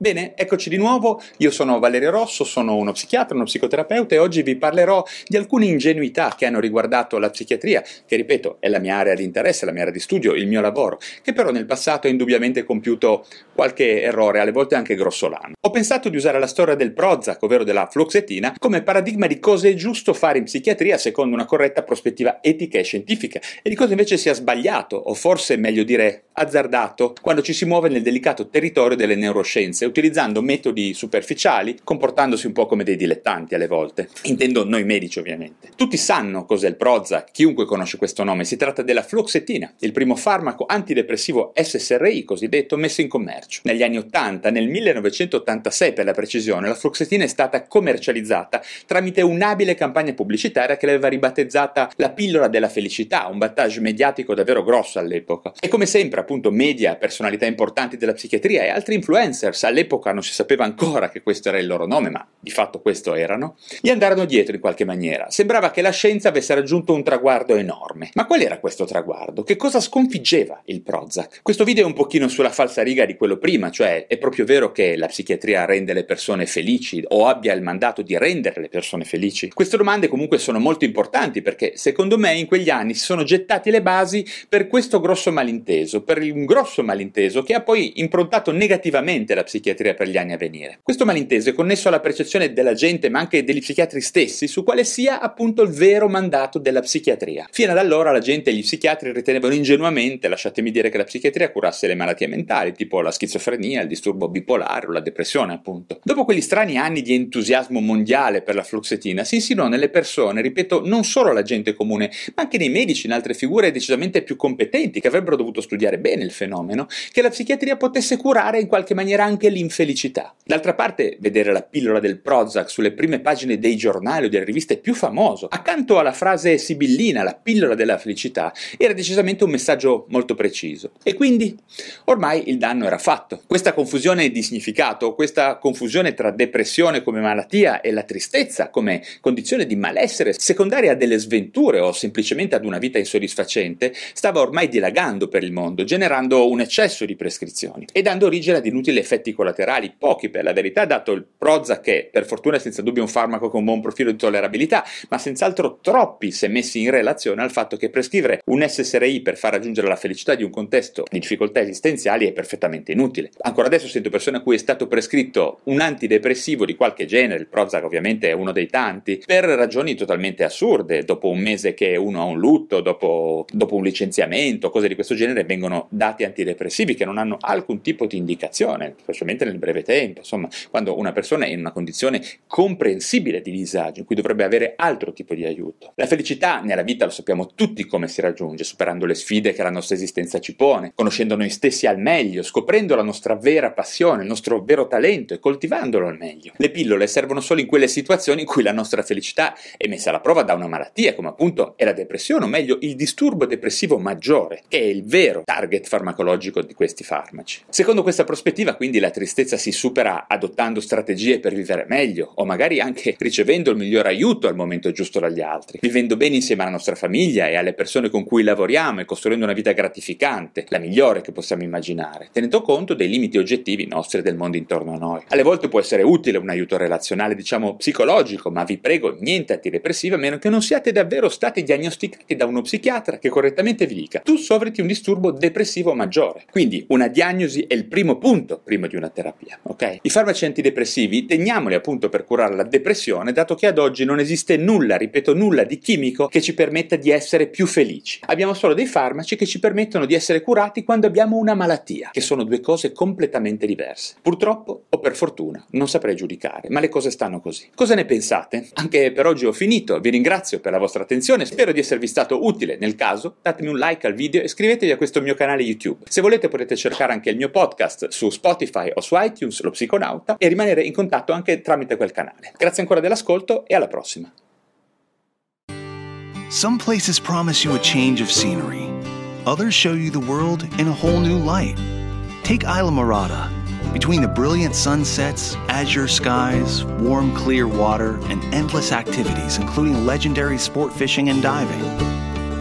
Bene, eccoci di nuovo, io sono Valerio Rosso, sono uno psichiatra, uno psicoterapeuta e oggi vi parlerò di alcune ingenuità che hanno riguardato la psichiatria, che ripeto è la mia area di interesse, la mia area di studio, il mio lavoro, che però nel passato ha indubbiamente compiuto qualche errore, alle volte anche grossolano. Ho pensato di usare la storia del Prozac, ovvero della fluoxetina, come paradigma di cosa è giusto fare in psichiatria secondo una corretta prospettiva etica e scientifica e di cosa invece sia sbagliato, o forse meglio dire azzardato, quando ci si muove nel delicato territorio delle neuroscienze utilizzando metodi superficiali, comportandosi un po' come dei dilettanti alle volte. Intendo noi medici ovviamente. Tutti sanno cos'è il Prozac, chiunque conosce questo nome, si tratta della fluoxetina, il primo farmaco antidepressivo SSRI cosiddetto messo in commercio. Negli anni 80, nel 1986 per la precisione, la fluoxetina è stata commercializzata tramite un'abile campagna pubblicitaria che l'aveva ribattezzata la pillola della felicità, un battage mediatico davvero grosso all'epoca. E come sempre, appunto, media, personalità importanti della psichiatria e altri influencers all'epoca all'epoca non si sapeva ancora che questo era il loro nome, ma di fatto questo erano, gli andarono dietro in qualche maniera. Sembrava che la scienza avesse raggiunto un traguardo enorme. Ma qual era questo traguardo? Che cosa sconfiggeva il Prozac? Questo video è un pochino sulla falsa riga di quello prima, cioè è proprio vero che la psichiatria rende le persone felici o abbia il mandato di rendere le persone felici? Queste domande comunque sono molto importanti perché secondo me in quegli anni si sono gettati le basi per questo grosso malinteso, per un grosso malinteso che ha poi improntato negativamente la psichiatria psichiatria per gli anni a venire. Questo malinteso è connesso alla percezione della gente, ma anche degli psichiatri stessi, su quale sia appunto il vero mandato della psichiatria. Fino ad allora la gente e gli psichiatri ritenevano ingenuamente, lasciatemi dire, che la psichiatria curasse le malattie mentali, tipo la schizofrenia, il disturbo bipolare o la depressione, appunto. Dopo quegli strani anni di entusiasmo mondiale per la fluoxetina, si insinuò nelle persone, ripeto, non solo la gente comune, ma anche nei medici, in altre figure decisamente più competenti, che avrebbero dovuto studiare bene il fenomeno, che la psichiatria potesse curare in qualche maniera anche l'infermità infelicità. D'altra parte, vedere la pillola del Prozac sulle prime pagine dei giornali o delle riviste più famoso, accanto alla frase sibillina, la pillola della felicità, era decisamente un messaggio molto preciso. E quindi, ormai il danno era fatto. Questa confusione di significato, questa confusione tra depressione come malattia e la tristezza come condizione di malessere secondaria a delle sventure o semplicemente ad una vita insoddisfacente, stava ormai dilagando per il mondo, generando un eccesso di prescrizioni e dando origine ad inutili effetti collaterali collaterali, pochi per la verità, dato il Prozac che per fortuna è senza dubbio un farmaco con un buon profilo di tollerabilità, ma senz'altro troppi se messi in relazione al fatto che prescrivere un SSRI per far raggiungere la felicità di un contesto di difficoltà esistenziali è perfettamente inutile. Ancora adesso sento persone a cui è stato prescritto un antidepressivo di qualche genere, il Prozac ovviamente è uno dei tanti, per ragioni totalmente assurde, dopo un mese che uno ha un lutto, dopo, dopo un licenziamento, cose di questo genere, vengono dati antidepressivi che non hanno alcun tipo di indicazione, specialmente nel breve tempo, insomma, quando una persona è in una condizione comprensibile di disagio, in cui dovrebbe avere altro tipo di aiuto. La felicità nella vita lo sappiamo tutti come si raggiunge, superando le sfide che la nostra esistenza ci pone, conoscendo noi stessi al meglio, scoprendo la nostra vera passione, il nostro vero talento e coltivandolo al meglio. Le pillole servono solo in quelle situazioni in cui la nostra felicità è messa alla prova da una malattia, come appunto è la depressione, o meglio il disturbo depressivo maggiore, che è il vero target farmacologico di questi farmaci. Secondo questa prospettiva, quindi, la tristezza si supera adottando strategie per vivere meglio o magari anche ricevendo il miglior aiuto al momento giusto dagli altri, vivendo bene insieme alla nostra famiglia e alle persone con cui lavoriamo e costruendo una vita gratificante, la migliore che possiamo immaginare, tenendo conto dei limiti oggettivi nostri e del mondo intorno a noi. Alle volte può essere utile un aiuto relazionale, diciamo psicologico, ma vi prego niente antidepressivi a meno che non siate davvero stati diagnosticati da uno psichiatra che correttamente vi dica tu soffriti un disturbo depressivo maggiore. Quindi una diagnosi è il primo punto prima di una terapia terapia. Okay? I farmaci antidepressivi teniamoli appunto per curare la depressione, dato che ad oggi non esiste nulla, ripeto nulla, di chimico che ci permetta di essere più felici. Abbiamo solo dei farmaci che ci permettono di essere curati quando abbiamo una malattia, che sono due cose completamente diverse. Purtroppo o per fortuna, non saprei giudicare, ma le cose stanno così. Cosa ne pensate? Anche per oggi ho finito, vi ringrazio per la vostra attenzione, spero di esservi stato utile. Nel caso, datemi un like al video e iscrivetevi a questo mio canale YouTube. Se volete potete cercare anche il mio podcast su Spotify o su iTunes, lo psiconauta, e rimanere in contatto anche tramite quel canale. Grazie ancora dell'ascolto e alla prossima. Some places promise you a change of scenery. Others show you the world in a whole new light. Take Isla Morada. Between the brilliant sunsets, azure skies, warm, clear water, and endless activities, including legendary sport fishing and diving,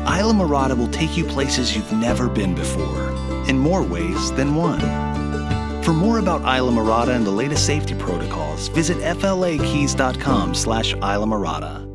Isla Morada will take you places you've never been before, in more ways than one. For more about Isla Morada and the latest safety protocols, visit flakeys.com slash Isla Morada.